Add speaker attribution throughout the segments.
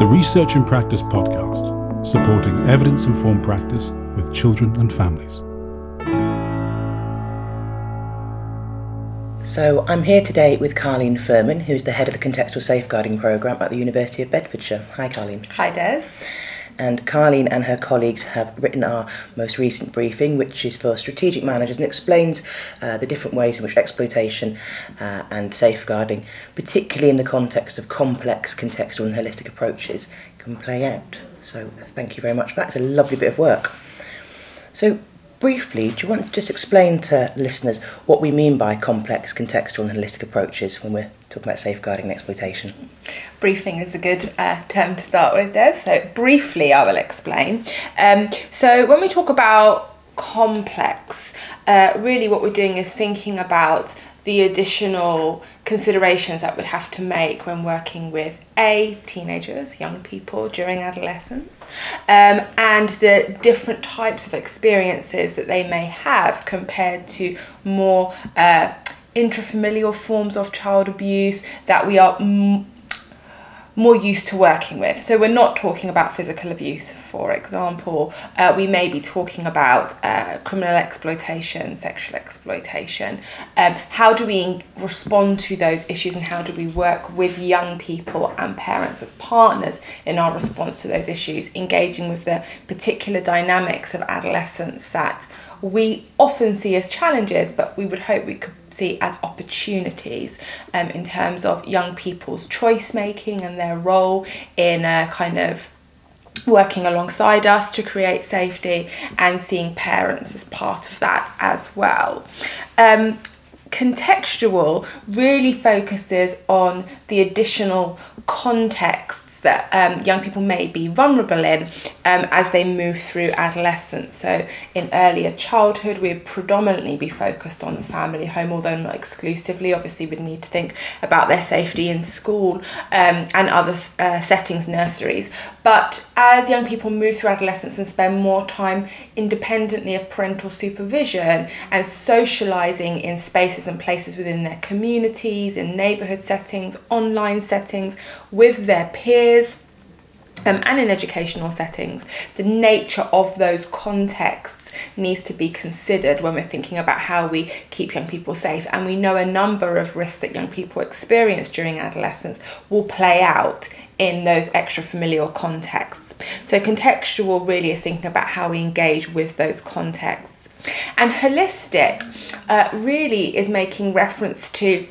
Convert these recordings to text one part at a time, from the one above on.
Speaker 1: the Research in Practice podcast, supporting evidence informed practice with children and families.
Speaker 2: So, I'm here today with Carlene Firmin, who's the head of the Contextual Safeguarding Programme at the University of Bedfordshire. Hi, Carlene.
Speaker 3: Hi, Des.
Speaker 2: And Carlene and her colleagues have written our most recent briefing, which is for strategic managers and explains uh, the different ways in which exploitation uh, and safeguarding, particularly in the context of complex contextual and holistic approaches, can play out. So, thank you very much for that. It's a lovely bit of work. So, briefly, do you want to just explain to listeners what we mean by complex contextual and holistic approaches when we're talking about safeguarding and exploitation?
Speaker 3: Briefing is a good uh, term to start with, Des. So, briefly, I will explain. Um, so, when we talk about complex, uh, really what we're doing is thinking about the additional considerations that we'd have to make when working with a teenagers young people during adolescence um, and the different types of experiences that they may have compared to more uh, intrafamilial forms of child abuse that we are m- more used to working with. So we're not talking about physical abuse, for example. Uh, we may be talking about uh, criminal exploitation, sexual exploitation. Um, how do we respond to those issues and how do we work with young people and parents as partners in our response to those issues, engaging with the particular dynamics of adolescence that we often see as challenges, but we would hope we could see as opportunities um, in terms of young people's choice making and their role in a kind of working alongside us to create safety and seeing parents as part of that as well. Um, contextual really focuses on the additional contexts that um, young people may be vulnerable in um, as they move through adolescence. So, in earlier childhood, we'd predominantly be focused on the family home, although not exclusively. Obviously, we'd need to think about their safety in school um, and other uh, settings, nurseries. But as young people move through adolescence and spend more time independently of parental supervision and socialising in spaces and places within their communities, in neighbourhood settings, online settings, with their peers, um, and in educational settings, the nature of those contexts needs to be considered when we're thinking about how we keep young people safe. And we know a number of risks that young people experience during adolescence will play out in those extra familial contexts. So, contextual really is thinking about how we engage with those contexts. And holistic uh, really is making reference to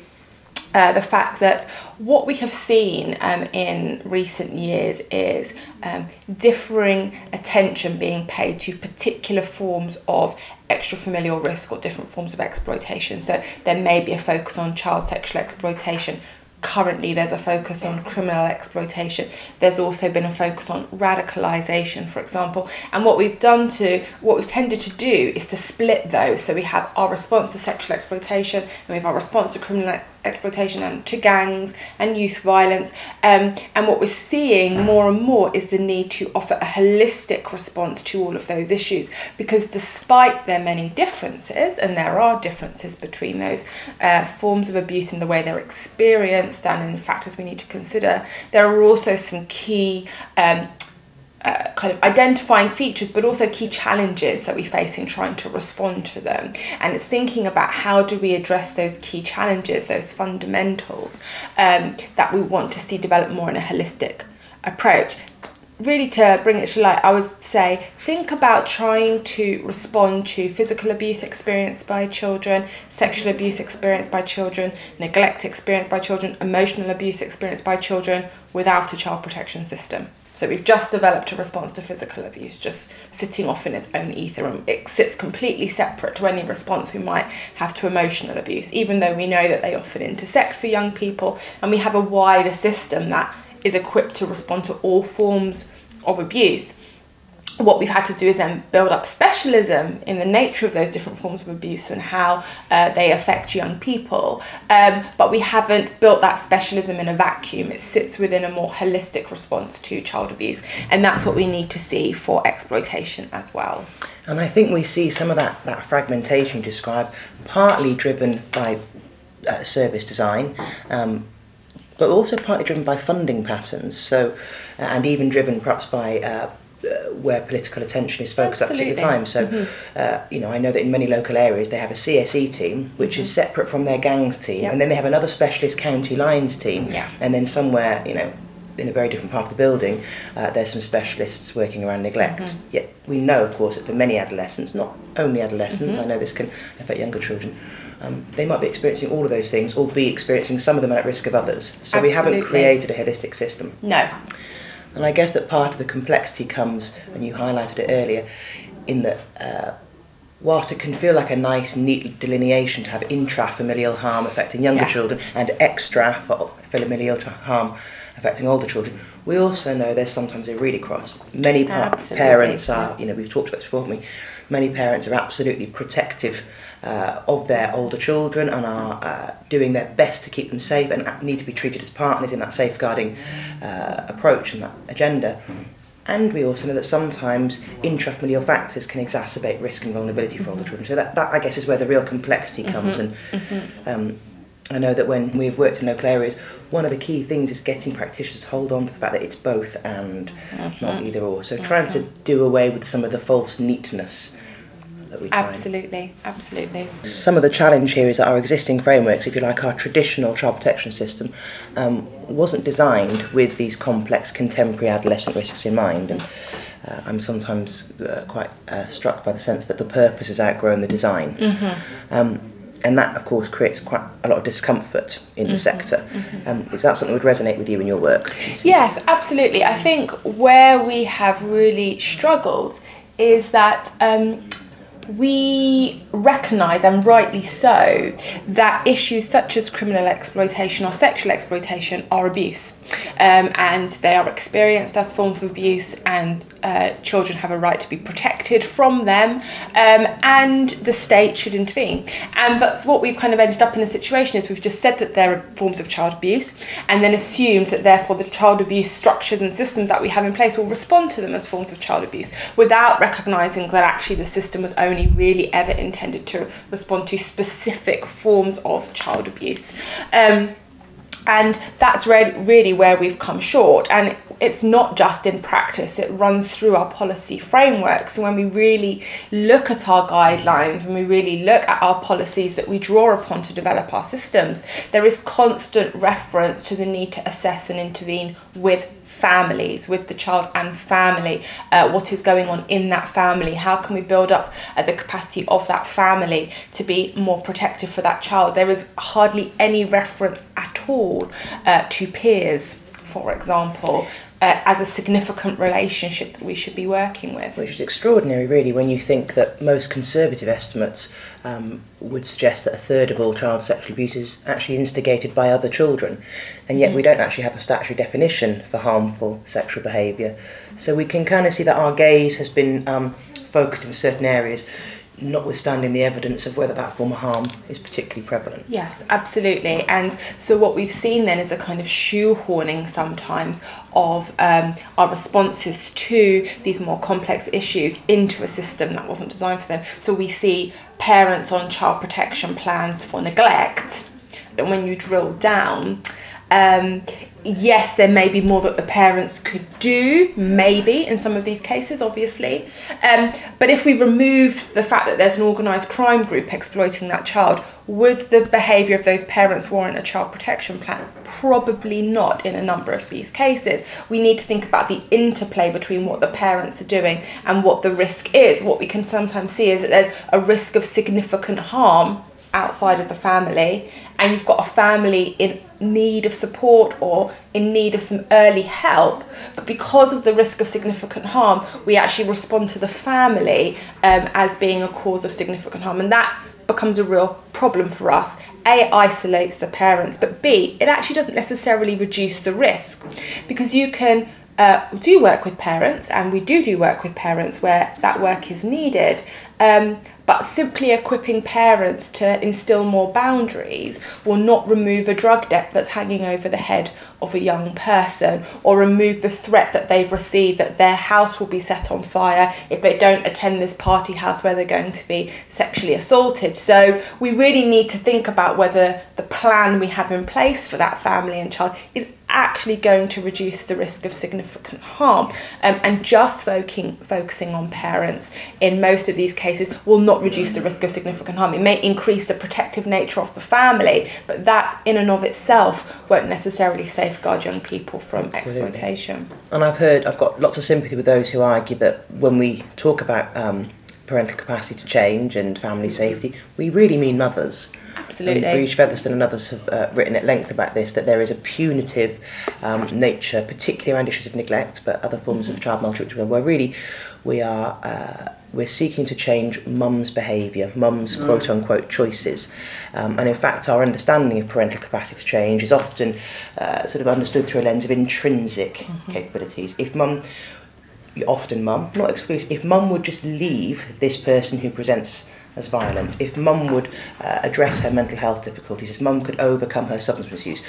Speaker 3: uh, the fact that what we have seen um, in recent years is um, differing attention being paid to particular forms of extrafamilial risk or different forms of exploitation. So there may be a focus on child sexual exploitation, currently there's a focus on criminal exploitation. There's also been a focus on radicalization for example. And what we've done to what we've tended to do is to split those. So we have our response to sexual exploitation and we have our response to criminal exploitation and to gangs and youth violence. Um, and what we're seeing more and more is the need to offer a holistic response to all of those issues because despite their many differences, and there are differences between those uh, forms of abuse in the way they're experienced and in factors we need to consider, there are also some key um, uh, kind of identifying features but also key challenges that we face in trying to respond to them. And it's thinking about how do we address those key challenges those fundamentals um, that we want to see develop more in a holistic approach. Really to bring it to light i would say think about trying to respond to physical abuse experienced by children sexual abuse experienced by children neglect experienced by children emotional abuse experienced by children without a child protection system so we've just developed a response to physical abuse, just sitting off in its own ether, and it sits completely separate to any response we might have to emotional abuse, even though we know that they often intersect for young people, and we have a wider system that is equipped to respond to all forms of abuse what we've had to do is then build up specialism in the nature of those different forms of abuse and how uh, they affect young people. Um, but we haven't built that specialism in a vacuum. It sits within a more holistic response to child abuse. And that's what we need to see for exploitation as well.
Speaker 2: And I think we see some of that, that fragmentation described, partly driven by uh, service design. Um, but also partly driven by funding patterns. So, uh, and even driven perhaps by uh, where political attention is focused at the time. So,
Speaker 3: Mm-hmm.
Speaker 2: uh, you know, I know that in many local areas they have a CSE team, which is separate from their gangs team,
Speaker 3: Mm-hmm.
Speaker 2: And then they have another specialist county lines team,
Speaker 3: Yeah.
Speaker 2: and then somewhere, you know, in a very different part of the building, uh, there's some specialists working around neglect.
Speaker 3: Mm-hmm.
Speaker 2: Yet we know, of course, that for many adolescents, not only adolescents,
Speaker 3: Mm-hmm.
Speaker 2: I know this can affect younger children. Um, they might be experiencing all of those things, or be experiencing some of them at risk of others. So we haven't created a holistic system.
Speaker 3: No.
Speaker 2: And I guess that part of the complexity comes, and you highlighted it earlier, in that uh, whilst it can feel like a nice, neat delineation to have intrafamilial harm affecting younger
Speaker 3: Yeah.
Speaker 2: children and extrafamilial harm affecting older children, we also know there's sometimes a read across. Many pa- parents are, you know, we've talked about this before, we? Many parents are absolutely protective uh, of their older children and are uh, doing their best to keep them safe and need to be treated as partners in that safeguarding uh, approach and that agenda. And we also know that sometimes intrafamilial factors can exacerbate risk and vulnerability for older children. So that, that I guess is where the real complexity comes. And um, I know that when we've worked in local areas, one of the key things is getting practitioners to hold on to the fact that it's both and not either or. So trying to do away with some of the false neatness that we find.
Speaker 3: Absolutely. Absolutely.
Speaker 2: Some of the challenge here is that our existing frameworks, if you like, our traditional child protection system, um, wasn't designed with these complex contemporary adolescent risks in mind. And uh, I'm sometimes uh, quite uh, struck by the sense that the purpose has outgrown the design. Um, and that, of course, creates quite a lot of discomfort in the sector. Um, is that something that would resonate with you in your work?
Speaker 3: Yes, absolutely. I think where we have really struggled is that um, we recognise, and rightly so, that issues such as criminal exploitation or sexual exploitation are abuse. Um, and they are experienced as forms of abuse, and uh, children have a right to be protected from them, um, and the state should intervene. And but what we've kind of ended up in the situation is we've just said that there are forms of child abuse, and then assumed that therefore the child abuse structures and systems that we have in place will respond to them as forms of child abuse, without recognising that actually the system was only really ever intended to respond to specific forms of child abuse. Um, and that's really, really where we've come short. And it's not just in practice, it runs through our policy frameworks. And when we really look at our guidelines, when we really look at our policies that we draw upon to develop our systems, there is constant reference to the need to assess and intervene with families, with the child and family, uh, what is going on in that family, how can we build up uh, the capacity of that family to be more protective for that child. There is hardly any reference at all uh, to peers, for example, uh, as a significant relationship that we should be working with.
Speaker 2: Which is extraordinary, really, when you think that most conservative estimates um, would suggest that a third of all child sexual abuse is actually instigated by other children, and yet we don't actually have a statutory definition for harmful sexual behaviour. So we can kind of see that our gaze has been um, focused in certain areas, notwithstanding the evidence of whether that form of harm is particularly prevalent.
Speaker 3: Yes, absolutely. And so what we've seen then is a kind of shoehorning sometimes of um, our responses to these more complex issues into a system that wasn't designed for them. So we see parents on child protection plans for neglect. And when you drill down, um, yes, there may be more that the parents could do, maybe in some of these cases, obviously. Um, but if we removed the fact that there's an organised crime group exploiting that child, would the behaviour of those parents warrant a child protection plan? Probably not in a number of these cases. We need to think about the interplay between what the parents are doing and what the risk is. What we can sometimes see is that there's a risk of significant harm outside of the family and you've got a family in need of support or in need of some early help but because of the risk of significant harm we actually respond to the family um, as being a cause of significant harm. And that becomes a real problem for us. A isolates the parents but b it actually doesn't necessarily reduce the risk. Because you can uh, do work with parents, and we do do work with parents where that work is needed. Um, but simply equipping parents to instill more boundaries will not remove a drug debt that's hanging over the head of a young person or remove the threat that they've received that their house will be set on fire if they don't attend this party house where they're going to be sexually assaulted. So we really need to think about whether the plan we have in place for that family and child is actually going to reduce the risk of significant harm. Um, and just focusing, focusing on parents in most of these cases will not reduce the risk of significant harm. It may increase the protective nature of the family, but that in and of itself won't necessarily safeguard young people from Absolutely. exploitation.
Speaker 2: And I've heard, I've got lots of sympathy with those who argue that when we talk about um, parental capacity to change and family safety, we really mean mothers.
Speaker 3: Absolutely.
Speaker 2: And Brid Featherstone and others have uh, written at length about this that there is a punitive um, nature, particularly around issues of neglect, but other forms mm-hmm. of child maltreatment, where really we are uh, we're seeking to change mum's behaviour, mum's mm. quote unquote choices. Um, and in fact, our understanding of parental capacity to change is often uh, sort of understood through a lens of intrinsic mm-hmm. capabilities. If mum, often mum, not exclusive, if mum would just leave this person who presents as violent, if mum would uh, address her mental health difficulties, if mum could overcome her substance misuse.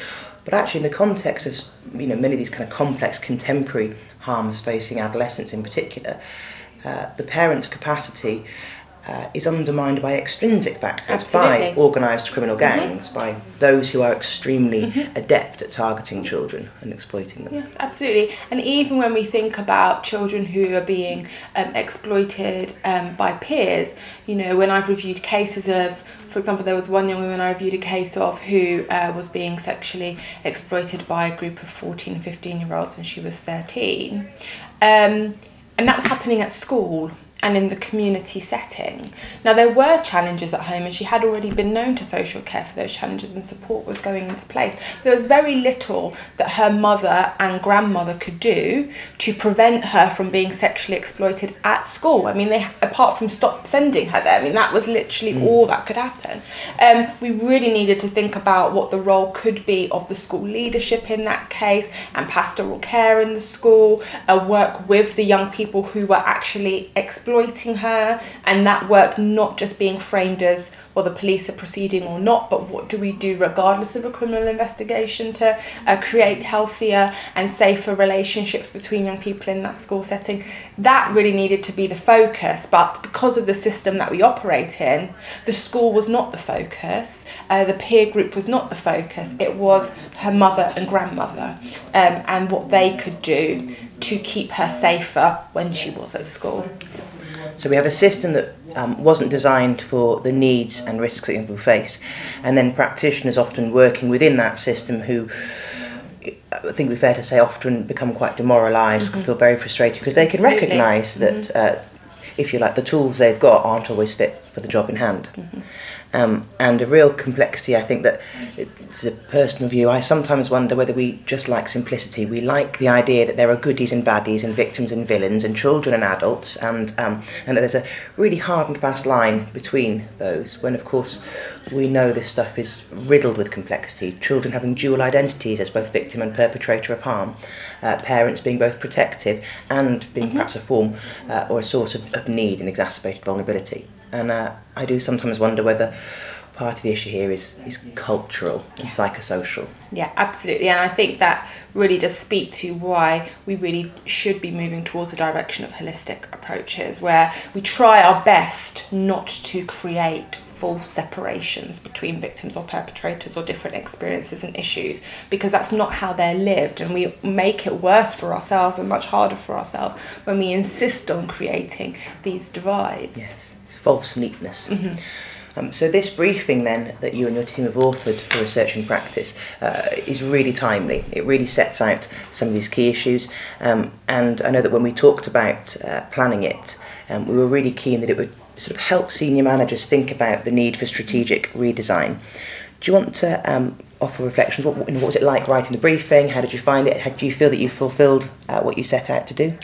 Speaker 2: But actually, in the context of you know many of these kind of complex contemporary harms facing adolescents in particular, uh, the parent's capacity uh, is undermined by extrinsic factors,
Speaker 3: Absolutely.
Speaker 2: by organised criminal mm-hmm. gangs, mm-hmm. by those who are extremely mm-hmm. adept at targeting children and exploiting them.
Speaker 3: Yes, absolutely. And even when we think about children who are being um, exploited um, by peers, you know, when I've reviewed cases of for example, there was one young woman I reviewed a case of who uh, was being sexually exploited by a group of 14, 15 year olds when she was 13. Um, and that was happening at school and in the community setting. Now, there were challenges at home, and she had already been known to social care for those challenges, and support was going into place. There was very little that her mother and grandmother could do to prevent her from being sexually exploited at school. I mean, they apart from stop sending her there, I mean, that was literally mm. all that could happen. Um, we really needed to think about what the role could be of the school leadership in that case, and pastoral care in the school, uh, work with the young people who were actually exploited exploiting her and that work not just being framed as well the police are proceeding or not but what do we do regardless of a criminal investigation to uh, create healthier and safer relationships between young people in that school setting that really needed to be the focus but because of the system that we operate in the school was not the focus uh, the peer group was not the focus it was her mother and grandmother um, and what they could do to keep her safer when she was at school.
Speaker 2: So we have a system that um, wasn't designed for the needs and risks that people face, and then practitioners often working within that system who I think we're fair to say often become quite demoralised, mm-hmm. feel very frustrated because they can recognise that, mm-hmm. uh, if you like, the tools they've got aren't always fit for the job in hand. Mm-hmm. Um, and a real complexity. I think that it's a personal view. I sometimes wonder whether we just like simplicity. We like the idea that there are goodies and baddies, and victims and villains, and children and adults, and um, and that there's a really hard and fast line between those. When of course we know this stuff is riddled with complexity. Children having dual identities as both victim and perpetrator of harm. Uh, parents being both protective and being mm-hmm. perhaps a form uh, or a source of, of need and exacerbated vulnerability. And uh, I do sometimes wonder whether part of the issue here is is cultural and psychosocial.
Speaker 3: Yeah, absolutely. And I think that really does speak to why we really should be moving towards the direction of holistic approaches where we try our best not to create false separations between victims or perpetrators or different experiences and issues because that's not how they're lived and we make it worse for ourselves and much harder for ourselves when we insist on creating these divides.
Speaker 2: Yes false neatness. Mm-hmm. Um, so this briefing then that you and your team have authored for research and practice uh, is really timely. It really sets out some of these key issues um, and I know that when we talked about uh, planning it um, we were really keen that it would sort of help senior managers think about the need for strategic redesign. Do you want to um, offer reflections. What, what was it like writing the briefing? How did you find it? How do you feel that you fulfilled uh, what you set out to do?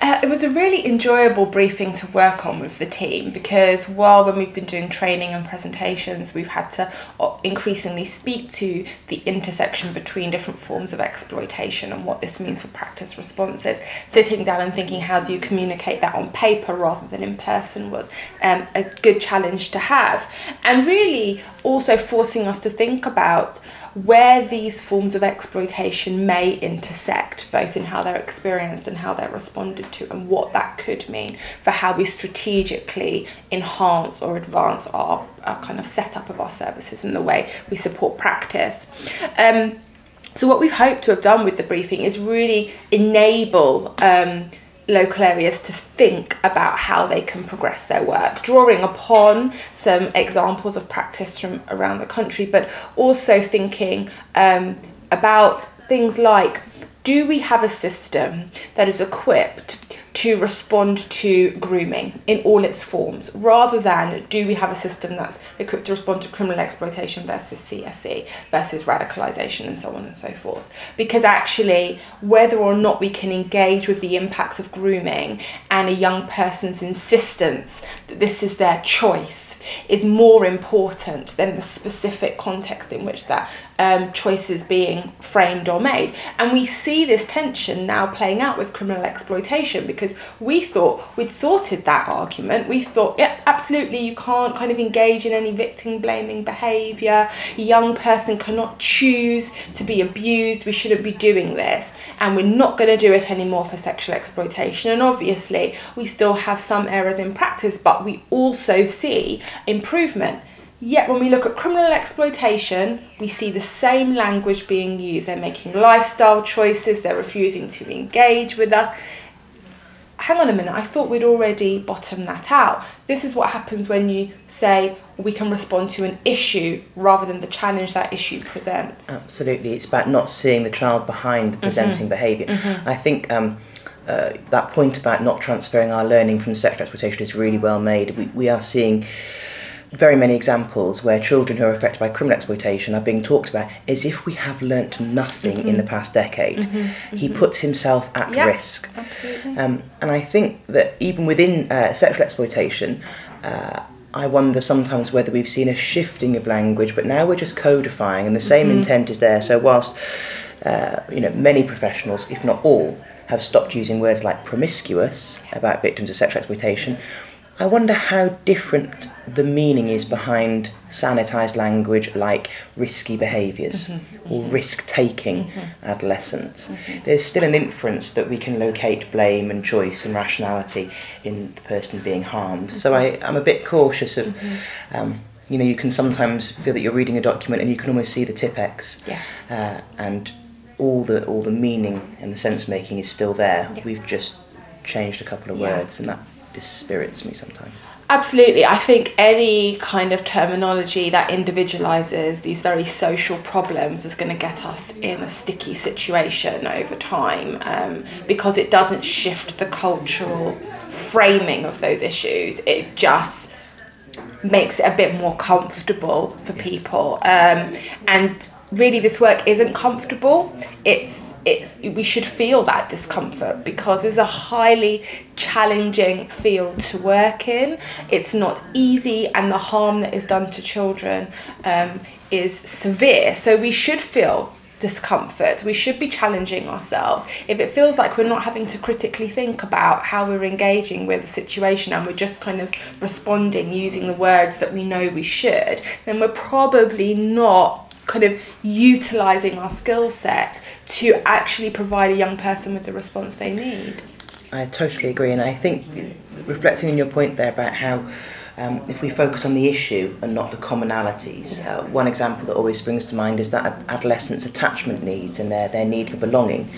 Speaker 3: Uh, it was a really enjoyable briefing to work on with the team because while when we've been doing training and presentations, we've had to uh, increasingly speak to the intersection between different forms of exploitation and what this means for practice responses. Sitting down and thinking how do you communicate that on paper rather than in person was um, a good challenge to have, and really also forcing us to think about where these forms of exploitation may intersect, both in how they're experienced and how they're responded to, and what that could mean for how we strategically enhance or advance our, our kind of setup of our services and the way we support practice. Um, so, what we've hoped to have done with the briefing is really enable. Um, local areas to think about how they can progress their work, drawing upon some examples of practice from around the country, but also thinking um, about things like do we have a system that is equipped to respond to grooming in all its forms, rather than do we have a system that's equipped to respond to criminal exploitation versus CSE versus radicalisation and so on and so forth. Because actually, whether or not we can engage with the impacts of grooming and a young person's insistence that this is their choice is more important than the specific context in which that um, choice is being framed or made. And we see this tension now playing out with criminal exploitation because we thought we'd sorted that argument. We thought, yeah, absolutely, you can't kind of engage in any victim blaming behaviour. A young person cannot choose to be abused. We shouldn't be doing this. And we're not going to do it anymore for sexual exploitation. And obviously, we still have some errors in practice, but we also see improvement. Yet when we look at criminal exploitation, we see the same language being used. They're making lifestyle choices, they're refusing to engage with us. Hang on a minute, I thought we'd already bottomed that out. This is what happens when you say we can respond to an issue rather than the challenge that issue presents.
Speaker 2: Absolutely, it's about not seeing the child behind the presenting mm-hmm. behavior mm-hmm. I think um, uh, that point about not transferring our learning from sexual exploitation is really well made. We, we are seeing very many examples where children who are affected by criminal exploitation are being talked about as if we have learnt nothing mm-hmm. in the past decade. Mm-hmm, mm-hmm. He puts himself at
Speaker 3: yeah,
Speaker 2: risk.
Speaker 3: Absolutely.
Speaker 2: Um, and I think that even within uh, sexual exploitation, uh, I wonder sometimes whether we've seen a shifting of language, but now we're just codifying, and the same mm-hmm. intent is there. So whilst uh, you know many professionals, if not all, have stopped using words like promiscuous about victims of sexual exploitation, I wonder how different the meaning is behind sanitized language like risky behaviors mm-hmm, or mm-hmm. risk taking mm-hmm. adolescents. Mm-hmm. There's still an inference that we can locate blame and choice and rationality in the person being harmed. So I, I'm a bit cautious of. Mm-hmm. Um, you know, you can sometimes feel that you're reading a document and you can almost see the Tipp-Ex,
Speaker 3: yes.
Speaker 2: uh, and all the all the meaning and the sense making is still there.
Speaker 3: Yeah.
Speaker 2: We've just changed a couple of yeah. words, and that dispirits me sometimes.
Speaker 3: Absolutely. I think any kind of terminology that individualizes these very social problems is going to get us in a sticky situation over time um, because it doesn't shift the cultural framing of those issues. It just makes it a bit more comfortable for people. Um, and really, this work isn't comfortable. It's it's we should feel that discomfort because it's a highly challenging field to work in. It's not easy, and the harm that is done to children um, is severe. So we should feel discomfort. We should be challenging ourselves. If it feels like we're not having to critically think about how we're engaging with a situation and we're just kind of responding using the words that we know we should, then we're probably not kind of utilizing our skill set to actually provide a young person with the response they need.
Speaker 2: I totally agree, and I think reflecting on your point there about how um, if we focus on the issue and not the commonalities, uh, one example that always springs to mind is that adolescents' attachment needs and their, their need for belonging.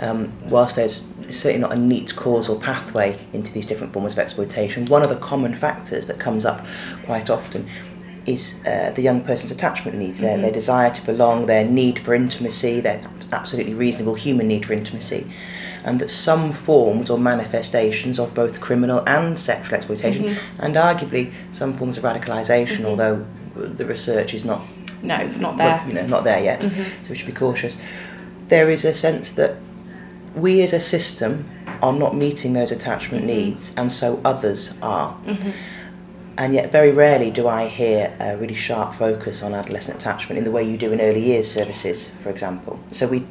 Speaker 2: Um, whilst there's certainly not a neat causal pathway into these different forms of exploitation, one of the common factors that comes up quite often is uh, the young person's attachment needs, their, mm-hmm. their desire to belong, their need for intimacy, their absolutely reasonable human need for intimacy, and that some forms or manifestations of both criminal and sexual exploitation, mm-hmm. and arguably some forms of radicalisation, mm-hmm. although the research is not
Speaker 3: No, it's not there.
Speaker 2: You know, not there yet. So we should be cautious. There is a sense that we as a system are not meeting those attachment needs, and so others are. And yet, very rarely do I hear a really sharp focus on adolescent attachment in the way you do in early years services, for example. So we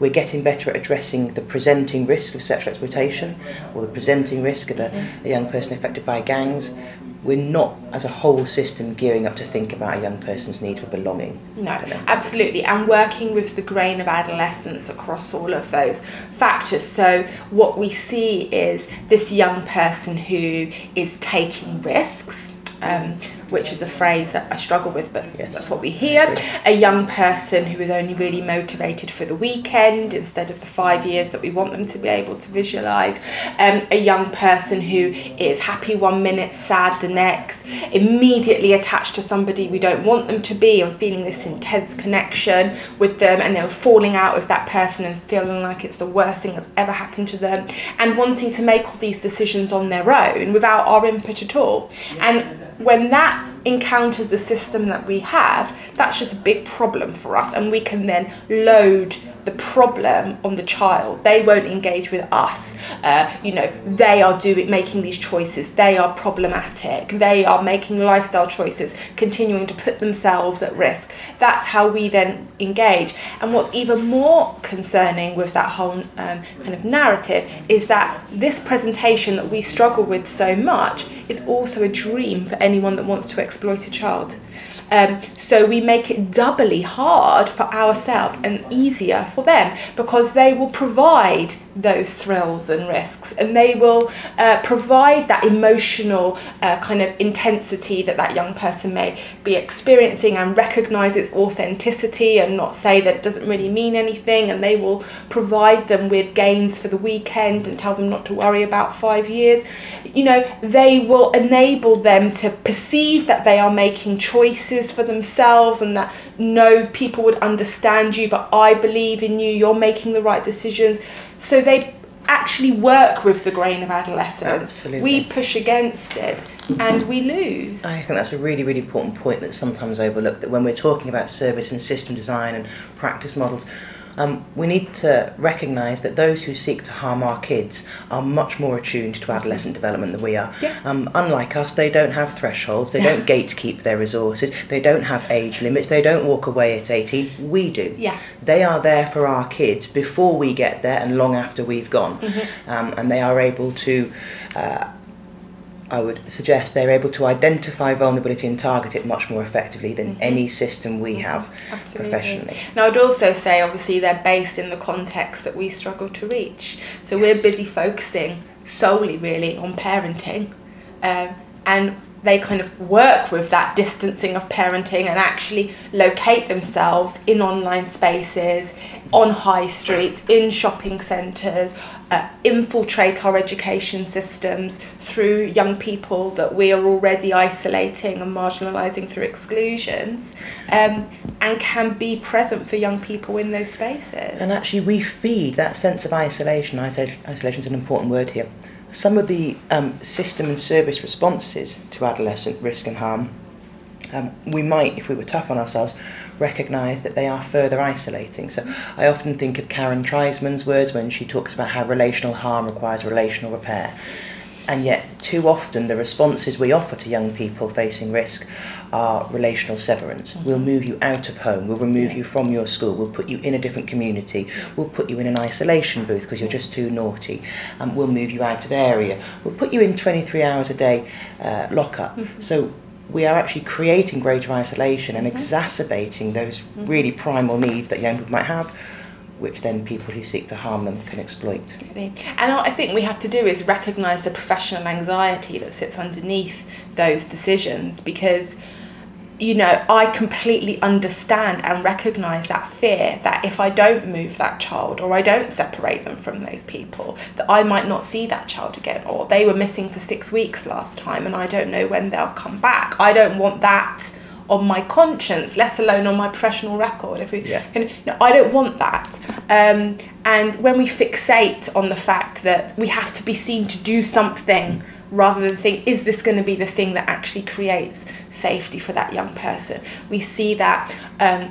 Speaker 2: we're getting better at addressing the presenting risk of sexual exploitation or the presenting risk of a, a young person affected by gangs. We're not, as a whole system, gearing up to think about a young person's need for belonging.
Speaker 3: No, absolutely. And working with the grain of adolescence across all of those factors. So, what we see is this young person who is taking risks. Um, which is a phrase that I struggle with, but
Speaker 2: Yes.
Speaker 3: that's what we hear. A young person who is only really motivated for the weekend instead of the five years that we want them to be able to visualize. Um, a young person who is happy one minute, sad the next, immediately attached to somebody we don't want them to be, and feeling this intense connection with them, and they're falling out with that person and feeling like it's the worst thing that's ever happened to them, and wanting to make all these decisions on their own without our input at all. And when that encounters the system that we have, that's just a big problem for us, and we can then load the problem on the child. They won't engage with us. Uh, you know, they are doing making these choices. They are problematic. They are making lifestyle choices, continuing to put themselves at risk. That's how we then engage. And what's even more concerning with that whole um, kind of narrative is that this presentation that we struggle with so much is also a dream for anyone that wants to exploit a child. Um, so we make it doubly hard for ourselves and easier for them because they will provide those thrills and risks. And they will uh, provide that emotional uh, kind of intensity that that young person may be experiencing and recognize its authenticity and not say that it doesn't really mean anything. And they will provide them with gains for the weekend and tell them not to worry about five years. You know they will enable them to perceive that they are making choices for themselves and that no people would understand you but I believe in you. You're making the right decisions so they actually work with the grain of adolescence
Speaker 2: Absolutely.
Speaker 3: we push against it and we lose
Speaker 2: I think that's a really, really important point that's sometimes overlooked. That when we're talking about service and system design and practice models, um, we need to recognise that those who seek to harm our kids are much more attuned to adolescent development than we are.
Speaker 3: Yeah.
Speaker 2: Um, unlike us, they don't have thresholds, they don't gatekeep their resources, they don't have age limits, they don't walk away at 18. We do.
Speaker 3: Yeah.
Speaker 2: They are there for our kids before we get there and long after we've gone.
Speaker 3: Mm-hmm.
Speaker 2: Um, and they are able to. Uh, I would suggest they're able to identify vulnerability and target it much more effectively than any system we have
Speaker 3: Mm-hmm. Absolutely.
Speaker 2: professionally.
Speaker 3: Now, I'd also say, obviously, they're based in the context that we struggle to reach. So we're busy focusing solely, really, on parenting, um, and they kind of work with that distancing of parenting and actually locate themselves in online spaces, on high streets, in shopping centres, uh, infiltrate our education systems through young people that we are already isolating and marginalising through exclusions, um, and can be present for young people in those spaces.
Speaker 2: And actually, we feed that sense of isolation. Isolation is an important word here. Some of the um, system and service responses to adolescent risk and harm, um, we might, if we were tough on ourselves, recognise that they are further isolating. So I often think of Karen Treisman's words when she talks about how relational harm requires relational repair. And yet, too often, the responses we offer to young people facing risk are relational severance. We'll move you out of home, we'll remove you from your school, we'll put you in a different community, we'll put you in an isolation booth because you're just too naughty, and we'll move you out of area, we'll put you in 23 hours a day uh, lockup. So we are actually creating greater isolation and mm-hmm. exacerbating those mm-hmm. really primal needs that young people might have, which then people who seek to harm them can exploit.
Speaker 3: And what I think we have to do is recognise the professional anxiety that sits underneath those decisions because you know, I completely understand and recognise that fear that if I don't move that child or I don't separate them from those people, that I might not see that child again, or they were missing for six weeks last time and I don't know when they'll come back. I don't want that on my conscience, let alone on my professional record. If we,
Speaker 2: Yeah.
Speaker 3: no, I don't want that. Um, and when we fixate on the fact that we have to be seen to do something rather than think, is this going to be the thing that actually creates safety for that young person. We see that um,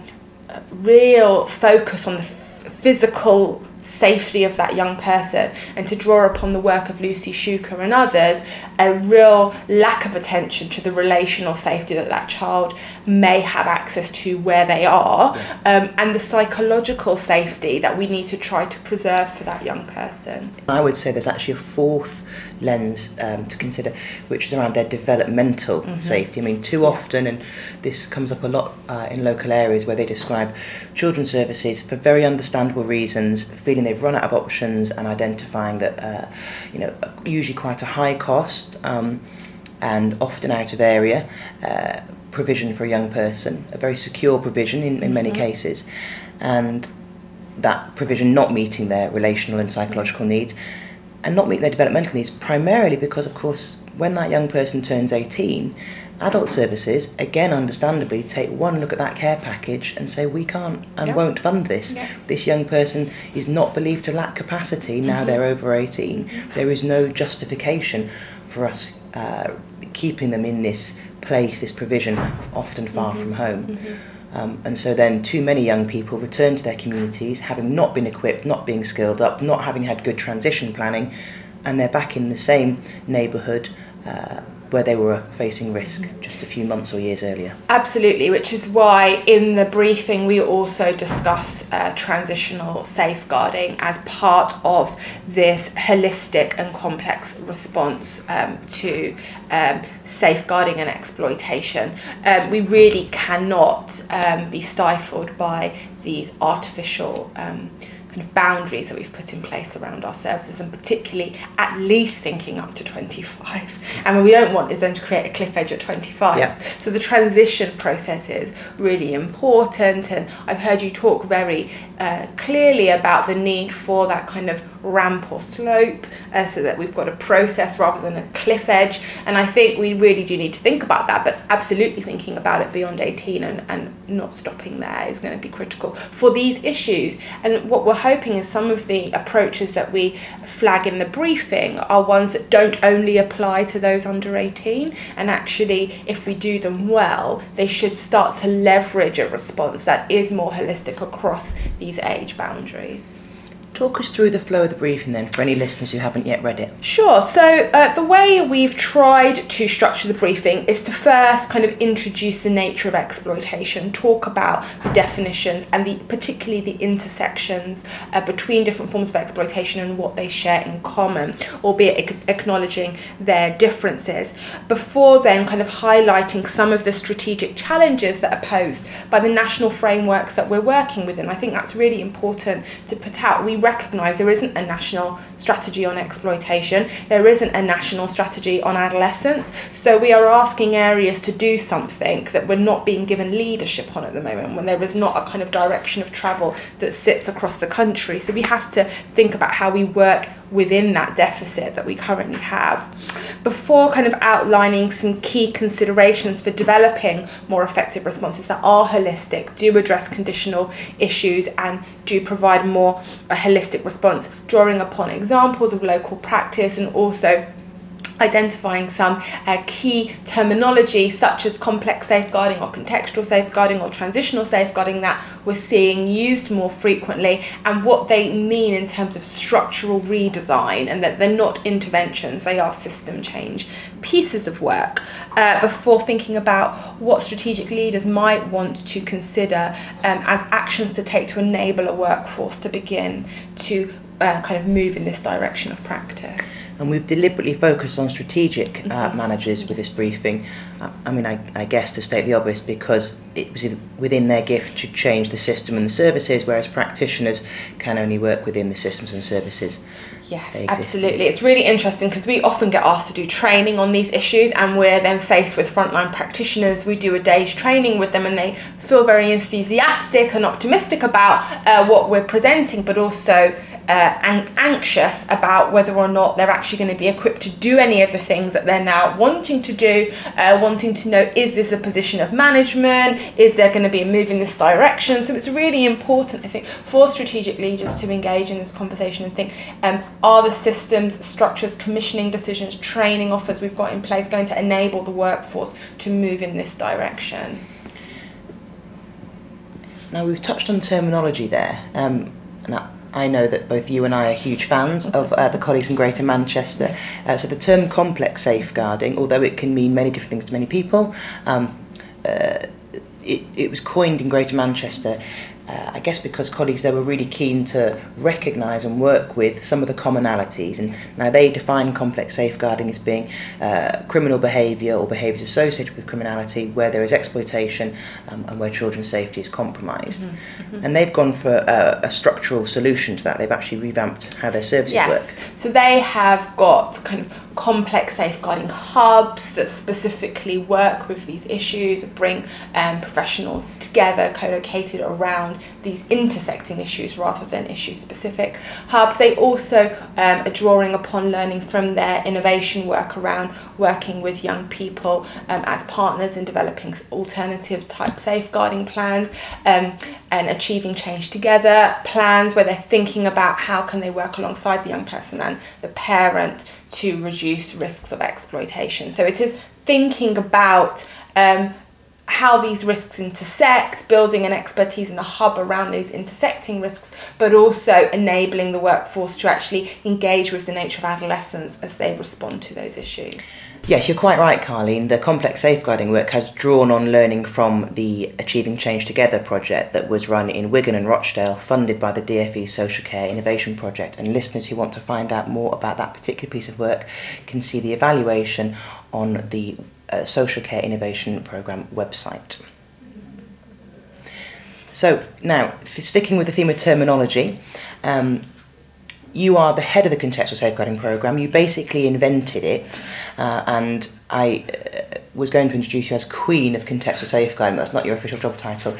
Speaker 3: real focus on the f- physical safety of that young person and to draw upon the work of Lucy Shuker and others, a real lack of attention to the relational safety that that child may have access to where they are um, and the psychological safety that we need to try to preserve for that young person.
Speaker 2: I would say there's actually a fourth lens um, to consider, which is around their developmental mm-hmm. safety. I mean, too yeah. often, and this comes up a lot uh, in local areas where they describe children's services for very understandable reasons, feeling they've run out of options and identifying that, uh, you know, usually quite a high cost um, and often out of area. Uh, provision for a young person, a very secure provision in, in many mm-hmm. cases, and that provision not meeting their relational and psychological needs and not meet their developmental needs primarily because, of course, when that young person turns 18, adult services, again, understandably, take one look at that care package and say, we can't and won't fund this. This young person is not believed to lack capacity now mm-hmm. they're over 18. Mm-hmm. There is no justification for us uh, keeping them in this place, this provision, often far mm-hmm. from home. Um, and so then too many young people return to their communities having not been equipped, not being skilled up, not having had good transition planning, and they're back in the same neighbourhood uh, where they were facing risk just a few months or years earlier.
Speaker 3: Absolutely, which is why in the briefing we also discuss uh, transitional safeguarding as part of this holistic and complex response um, to um, safeguarding and exploitation. Um, we really cannot um, be stifled by these artificial um, kind of boundaries that we've put in place around our services and particularly at least thinking up to 25 and what we don't want is then to create a cliff edge at 25 yeah. so the transition process is really important and I've heard you talk very uh, clearly about the need for that kind of ramp or slope uh, so that we've got a process rather than a cliff edge and I think we really do need to think about that but absolutely thinking about it beyond 18 and, and not stopping there is going to be critical for these issues and what we're hoping is some of the approaches that we flag in the briefing are ones that don't only apply to those under 18 and actually if we do them well they should start to leverage a response that is more holistic across these age boundaries.
Speaker 2: Talk us through the flow of the briefing then for any listeners who haven't yet read it.
Speaker 3: Sure. So, uh, the way we've tried to structure the briefing is to first kind of introduce the nature of exploitation, talk about the definitions and the particularly the intersections uh, between different forms of exploitation and what they share in common, albeit acknowledging their differences. Before then, kind of highlighting some of the strategic challenges that are posed by the national frameworks that we're working within. I think that's really important to put out. We recognise there isn't a national strategy on exploitation, there isn't a national strategy on adolescence. So we are asking areas to do something that we're not being given leadership on at the moment, when there is not a kind of direction of travel that sits across the country. So we have to think about how we work within that deficit that we currently have. Before kind of outlining some key considerations for developing more effective responses that are holistic, do address conditional issues, and do provide more a holistic response, drawing upon examples of local practice and also identifying some uh, key terminology such as complex safeguarding or contextual safeguarding or transitional safeguarding that we're seeing used more frequently and what they mean in terms of structural redesign and that they're not interventions, they are system change pieces of work uh, before thinking about what strategic leaders might want to consider um, as actions to take to enable a workforce to begin to uh, kind of move in this direction of practice.
Speaker 2: And we've deliberately focused on strategic uh, mm-hmm. managers with this briefing. Uh, I mean, I, I, guess to state the obvious, because it was within their gift to change the system and the services, whereas practitioners can only work within the systems and services.
Speaker 3: Yes, absolutely. It's really interesting because we often get asked to do training on these issues, and we're then faced with frontline practitioners. We do a day's training with them, and they feel very enthusiastic and optimistic about uh, what we're presenting, but also uh, an- anxious about whether or not they're actually going to be equipped to do any of the things that they're now wanting to do, uh, wanting to know is this a position of management? Is there going to be a move in this direction? So it's really important, I think, for strategic leaders to engage in this conversation and think um, are the systems, structures, commissioning decisions, training offers we've got in place going to enable the workforce to move in this direction?
Speaker 2: Now, we've touched on terminology there, um, and I, I know that both you and I are huge fans of uh, the colleagues in Greater Manchester. Uh, so, the term complex safeguarding, although it can mean many different things to many people, um, uh, it, it was coined in Greater Manchester uh, I guess because colleagues there were really keen to recognise and work with some of the commonalities. And now they define complex safeguarding as being uh, criminal behaviour or behaviours associated with criminality where there is exploitation um, and where children's safety is compromised. Mm-hmm, mm-hmm. And they've gone for a, a, structural solution to that. They've actually revamped how their services
Speaker 3: yes.
Speaker 2: work.
Speaker 3: So they have got kind of complex safeguarding hubs that specifically work with these issues, bring um, professionals together, co-located around these intersecting issues rather than issue specific hubs. They also um, are drawing upon learning from their innovation work around working with young people um, as partners in developing alternative type safeguarding plans um, and achieving change together plans where they're thinking about how can they work alongside the young person and the parent to reduce risks of exploitation. So it is thinking about um, how these risks intersect, building an expertise and a hub around those intersecting risks, but also enabling the workforce to actually engage with the nature of adolescence as they respond to those issues.
Speaker 2: Yes, you're quite right, Carlene. The complex safeguarding work has drawn on learning from the Achieving Change Together project that was run in Wigan and Rochdale, funded by the DFE Social Care Innovation Project. And listeners who want to find out more about that particular piece of work can see the evaluation on the Social Care Innovation Programme website. So, now, sticking with the theme of terminology, um, you are the head of the contextual safeguarding program. You basically invented it, uh, and I uh, was going to introduce you as Queen of Contextual Safeguarding. That's not your official job title.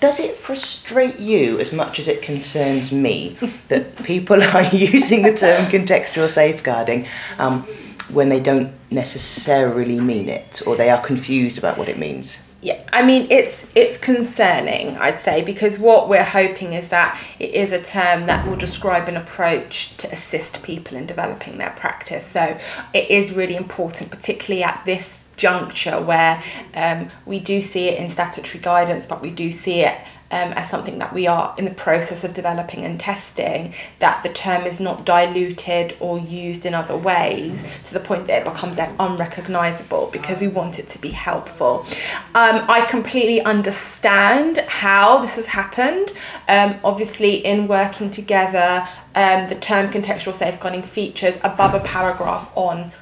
Speaker 2: Does it frustrate you as much as it concerns me that people are using the term contextual safeguarding um, when they don't necessarily mean it, or they are confused about what it means?
Speaker 3: yeah i mean it's it's concerning i'd say because what we're hoping is that it is a term that will describe an approach to assist people in developing their practice so it is really important particularly at this juncture where um, we do see it in statutory guidance but we do see it um, as something that we are in the process of developing and testing, that the term is not diluted or used in other ways to the point that it becomes unrecognizable because we want it to be helpful. Um, I completely understand how this has happened. Um, obviously, in working together, um, the term contextual safeguarding features above a paragraph on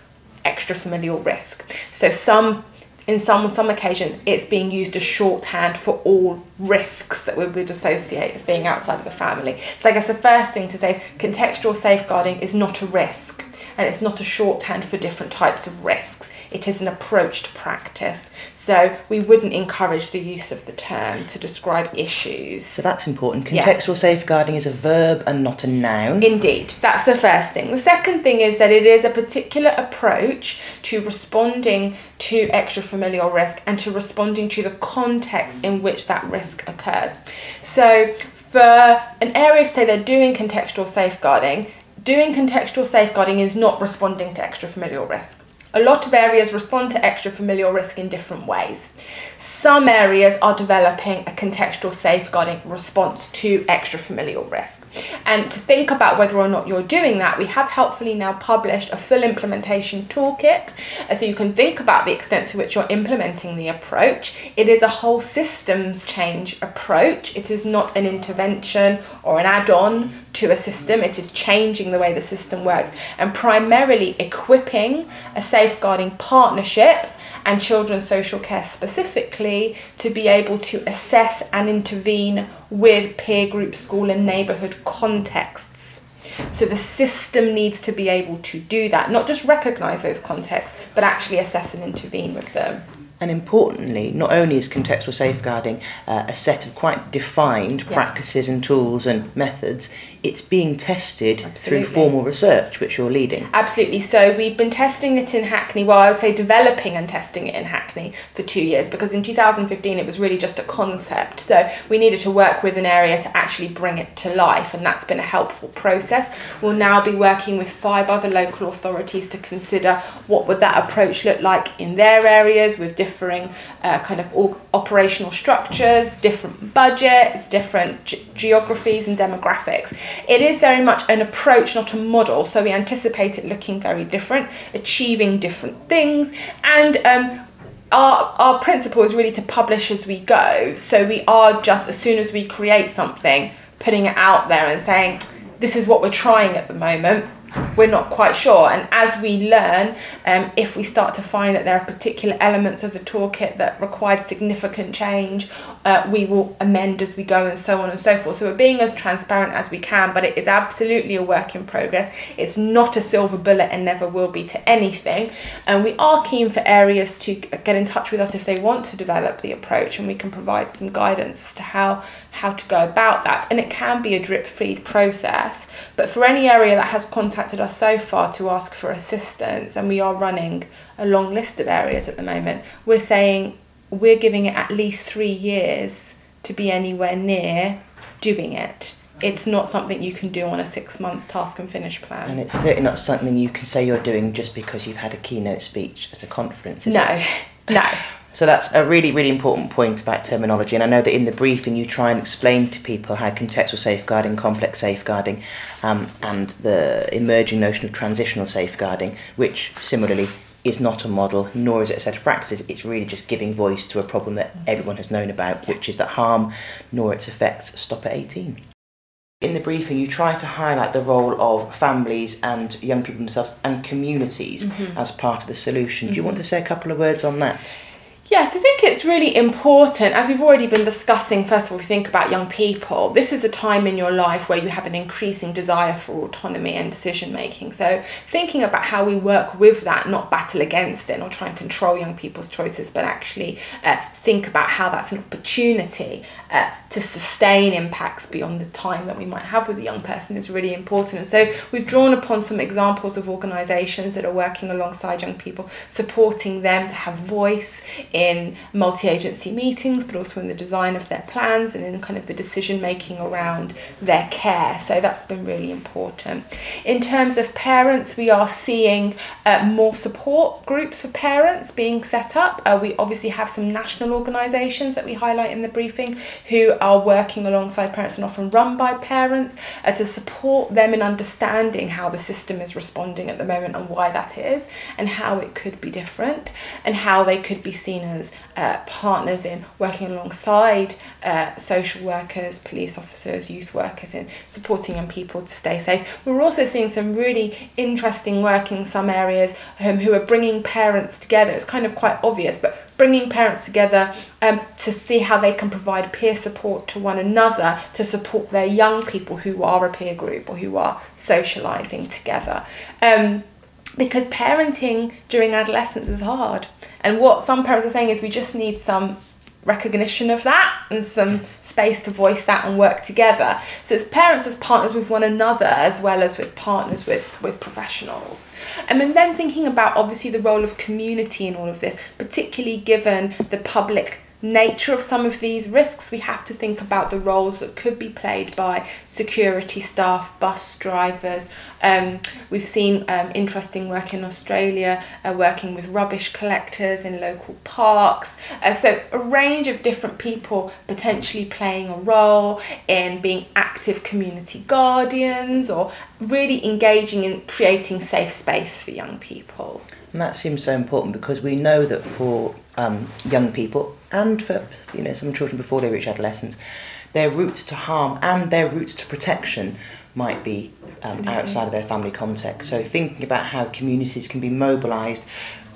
Speaker 3: extra familial risk. So some in some some occasions it's being used as shorthand for all risks that we would associate as being outside of the family. So I guess the first thing to say is contextual safeguarding is not a risk and it's not a shorthand for different types of risks. It is an approach to practice. So we wouldn't encourage the use of the term to describe issues.
Speaker 2: So that's important. Contextual yes. safeguarding is a verb and not a noun.
Speaker 3: Indeed, that's the first thing. The second thing is that it is a particular approach to responding to extrafamilial risk and to responding to the context in which that risk occurs. So for an area to say they're doing contextual safeguarding, doing contextual safeguarding is not responding to extrafamilial risk. A lot of areas respond to extrafamilial risk in different ways some areas are developing a contextual safeguarding response to extrafamilial risk. And to think about whether or not you're doing that, we have helpfully now published a full implementation toolkit. Uh, so you can think about the extent to which you're implementing the approach. It is a whole systems change approach. It is not an intervention or an add on to a system. It is changing the way the system works and primarily equipping a safeguarding partnership and children's social care specifically to be able to assess and intervene with peer group, school, and neighbourhood contexts. So the system needs to be able to do that, not just recognise those contexts, but actually assess and intervene with them.
Speaker 2: And importantly, not only is contextual safeguarding uh, a set of quite defined yes. practices and tools and methods, it's being tested
Speaker 3: Absolutely.
Speaker 2: through formal research, which you're leading.
Speaker 3: Absolutely. So we've been testing it in Hackney. Well, I would say developing and testing it in Hackney for two years because in 2015 it was really just a concept. So we needed to work with an area to actually bring it to life, and that's been a helpful process. We'll now be working with five other local authorities to consider what would that approach look like in their areas with differing uh, kind of operational structures, different budgets, different ge- geographies and demographics. It is very much an approach, not a model. So we anticipate it looking very different, achieving different things, and um, our, our principle is really to publish as we go. So we are just, as soon as we create something, putting it out there and saying, this is what we're trying at the moment. We're not quite sure. And as we learn, um, if we start to find that there are particular elements of the toolkit that required significant change, uh, we will amend as we go and so on and so forth. So we're being as transparent as we can, but it is absolutely a work in progress. It's not a silver bullet and never will be to anything. And we are keen for areas to get in touch with us if they want to develop the approach, and we can provide some guidance as to how how to go about that. And it can be a drip feed process. But for any area that has contacted us so far to ask for assistance, and we are running a long list of areas at the moment, we're saying we're giving it at least three years to be anywhere near doing it. It's not something you can do on a six month task and finish plan.
Speaker 2: And it's certainly not something you can say you're doing just because you've had a keynote speech at a conference. Is
Speaker 3: no,
Speaker 2: it?
Speaker 3: no.
Speaker 2: So that's a really, really important point about terminology. And I know that in the briefing you try and explain to people how contextual safeguarding, complex safeguarding, um, and the emerging notion of transitional safeguarding, which similarly is not a model, nor is it a set of practices. It's really just giving voice to a problem that mm-hmm. everyone has known about, which is that harm nor its effects stop at 18. In the briefing, you try to highlight the role of families and young people themselves and communities mm-hmm. as part of the solution. Do you want mm-hmm. to say a couple of words on that?
Speaker 3: Yes, I think it's really important, as we've already been discussing. First of all, we think about young people. This is a time in your life where you have an increasing desire for autonomy and decision making. So, thinking about how we work with that, not battle against it, not try and control young people's choices, but actually uh, think about how that's an opportunity uh, to sustain impacts beyond the time that we might have with a young person is really important. And so, we've drawn upon some examples of organisations that are working alongside young people, supporting them to have voice in multi agency meetings, but also in the design of their plans and in kind of the decision making around their care. So that's been really important. In terms of parents, we are seeing uh, more support groups for parents being set up. Uh, we obviously have some national organisations that we highlight in the briefing who are working alongside parents and often run by parents uh, to support them in understanding how the system is responding at the moment and why that is, and how it could be different, and how they could be seen as uh, partners in working alongside uh, social workers, police officers, youth workers in supporting young people to stay safe. We're also seeing some really interesting work in some areas um, who are bringing parents together. It's kind of quite obvious, but bringing parents together um, to see how they can provide peer support to one another to support their young people who are a peer group or who are socialising together. Um, because parenting during adolescence is hard. And what some parents are saying is we just need some recognition of that and some space to voice that and work together. So it's parents as partners with one another as well as with partners with, with professionals. And then thinking about obviously the role of community in all of this, particularly given the public nature of some of these risks, we have to think about the roles that could be played by security staff, bus drivers. Um, we've seen um, interesting work in Australia, uh, working with rubbish collectors in local parks. Uh, so, a range of different people potentially playing a role in being active community guardians or really engaging in creating safe space for young people.
Speaker 2: And that seems so important because we know that for um, young people and for you know some children before they reach adolescence, their routes to harm and their routes to protection might be um, outside of their family context. So thinking about how communities can be mobilised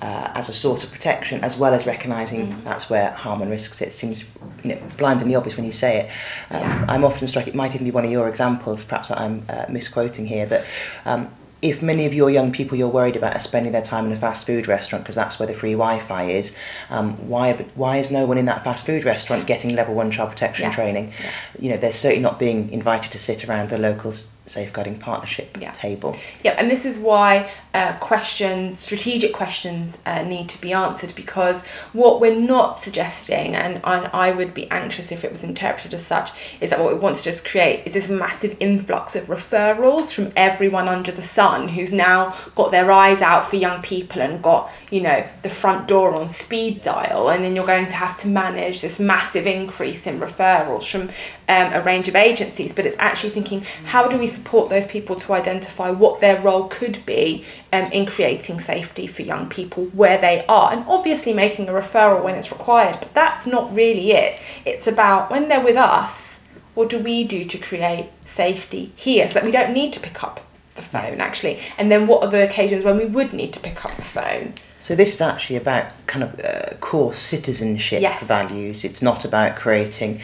Speaker 2: uh, as a source of protection, as well as recognising that's where harm and risk sits, seems you know blindingly obvious when you say it. Um,
Speaker 3: Yeah.
Speaker 2: I'm often struck. It might even be one of your examples. Perhaps that I'm uh, misquoting here that. Um, if many of your young people you're worried about are spending their time in a fast food restaurant because that's where the free Wi-Fi is, um, why why is no one in that fast food restaurant getting level one child protection
Speaker 3: Yeah.
Speaker 2: training?
Speaker 3: Yeah.
Speaker 2: You know, they're certainly not being invited to sit around the local safeguarding partnership
Speaker 3: Yeah.
Speaker 2: table.
Speaker 3: Yeah, and this is why uh, questions, strategic questions, uh, need to be answered because what we're not suggesting, and I, I would be anxious if it was interpreted as such, is that what we want to just create is this massive influx of referrals from everyone under the sun who's now got their eyes out for young people and got, you know, the front door on speed dial, and then you're going to have to manage this massive increase in referrals from um, a range of agencies. But it's actually thinking, how do we support those people to identify what their role could be um, in creating safety for young people where they are, and obviously making a referral when it's required. But that's not really it. It's about when they're with us, what do we do to create safety here so that we don't need to pick up the phone actually? And then what are the occasions when we would need to pick up the phone?
Speaker 2: So this is actually about kind of uh, core citizenship
Speaker 3: Yes.
Speaker 2: values. It's not about creating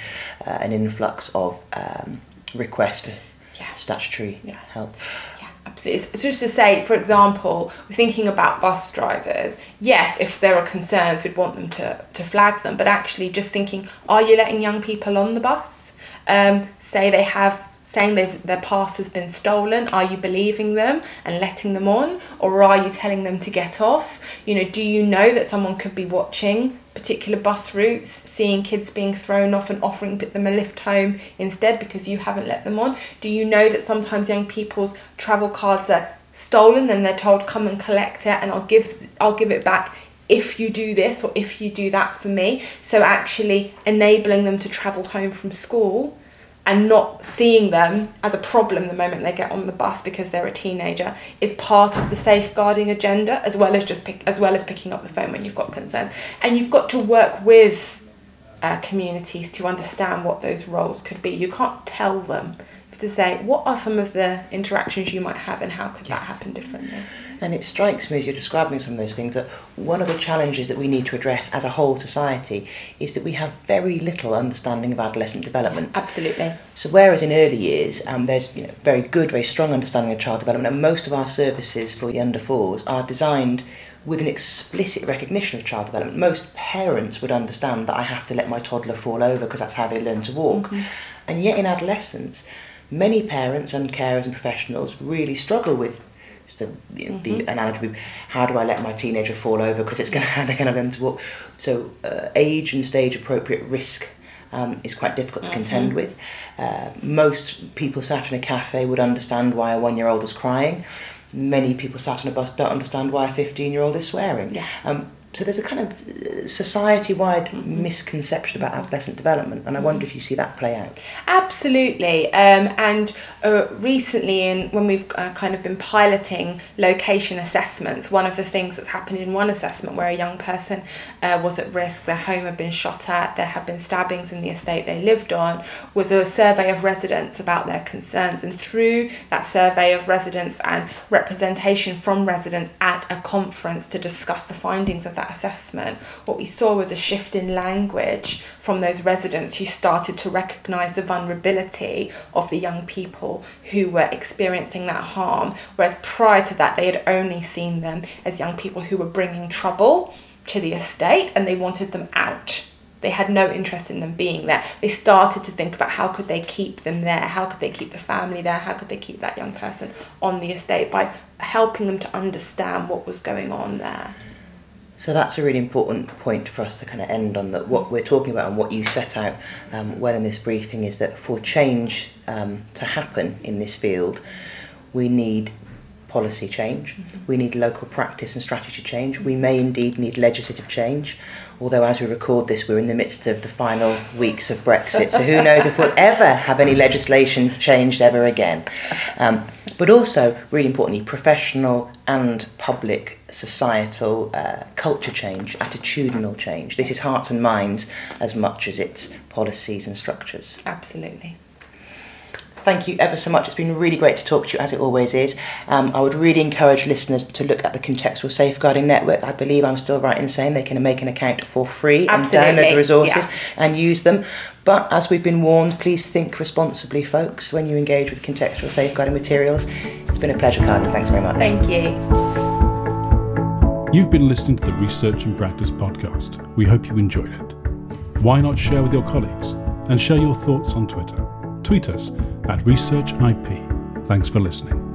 Speaker 2: uh, an influx of um, requests for
Speaker 3: Yeah.
Speaker 2: statutory
Speaker 3: Yeah.
Speaker 2: help.
Speaker 3: Yeah, absolutely. It's- just to say, for example, we're thinking about bus drivers. Yes, if there are concerns, we'd want them to, to flag them, but actually just thinking, are you letting young people on the bus? Um, say they have saying their pass has been stolen are you believing them and letting them on or are you telling them to get off? You know do you know that someone could be watching particular bus routes seeing kids being thrown off and offering them a lift home instead because you haven't let them on? Do you know that sometimes young people's travel cards are stolen and they're told come and collect it and I'll give I'll give it back if you do this or if you do that for me? So actually enabling them to travel home from school and not seeing them as a problem the moment they get on the bus because they're a teenager is part of the safeguarding agenda as well as just pick, as well as picking up the phone when you've got concerns. And you've got to work with uh, communities to understand what those roles could be. You can't tell them to say what are some of the interactions you might have and how could that happen differently
Speaker 2: And it strikes me as you're describing some of those things that one of the challenges that we need to address as a whole society is that we have very little understanding of adolescent development.
Speaker 3: absolutely
Speaker 2: So whereas in early years um, there's you know, very good, very strong understanding of child development, and most of our services for the under fours are designed with an explicit recognition of child development. Most parents would understand that I have to let my toddler fall over because that's how they learn to walk. And yet in adolescence, many parents and carers and professionals really struggle with the, the, the analogy of how do I let my teenager fall over because it's going to, how they're to learn to walk. So uh, age and stage appropriate risk um, is quite difficult to contend with. Uh, most people sat in a cafe would understand why a one year old is crying. Many people sat on a bus don't understand why a 15 year old is swearing.
Speaker 3: Yeah.
Speaker 2: Um, so there's a kind of society wide misconception about adolescent development, and I wonder if you see that play out.
Speaker 3: Absolutely, um, and uh, recently, in when we've uh, kind of been piloting location assessments, one of the things that's happened in one assessment where a young person uh, was at risk, their home had been shot at, there had been stabbings in the estate they lived on, was a survey of residents about their concerns, and through that survey of residents and representation from residents at a conference to discuss the findings of that assessment, what we saw was a shift in language from those residents who started to recognise the vulnerability of the young people who were experiencing that harm, whereas prior to that, they had only seen them as young people who were bringing trouble to the estate and they wanted them out. They had no interest in them being there. They started to think about how could they keep them there, how could they keep the family there, how could they keep that young person on the estate by helping them to understand what was going on there.
Speaker 2: So that's a really important point for us to kind of end on. That what we're talking about and what you set out um, well in this briefing is that for change um, to happen in this field, we need policy change, we need local practice and strategy change, we may indeed need legislative change. Although, as we record this, we're in the midst of the final weeks of Brexit, so who knows if we'll ever have any legislation changed ever again. Um, but also, really importantly, professional and public societal uh, culture change, attitudinal change. This is hearts and minds as much as it's policies and structures.
Speaker 3: Absolutely.
Speaker 2: Thank you ever so much. It's been really great to talk to you, as it always is. Um, I would really encourage listeners to look at the Contextual Safeguarding Network. I believe I'm still right in saying they can make an account for free and download the resources
Speaker 3: yeah.
Speaker 2: and use them. But as we've been warned, please think responsibly, folks, when you engage with contextual safeguarding materials. It's been a pleasure, Carlene. Thanks very much.
Speaker 3: Thank you.
Speaker 1: You've been listening to the Research in Practice podcast. We hope you enjoyed it. Why not share with your colleagues and share your thoughts on Twitter? Tweet us at ResearchIP Thanks for listening.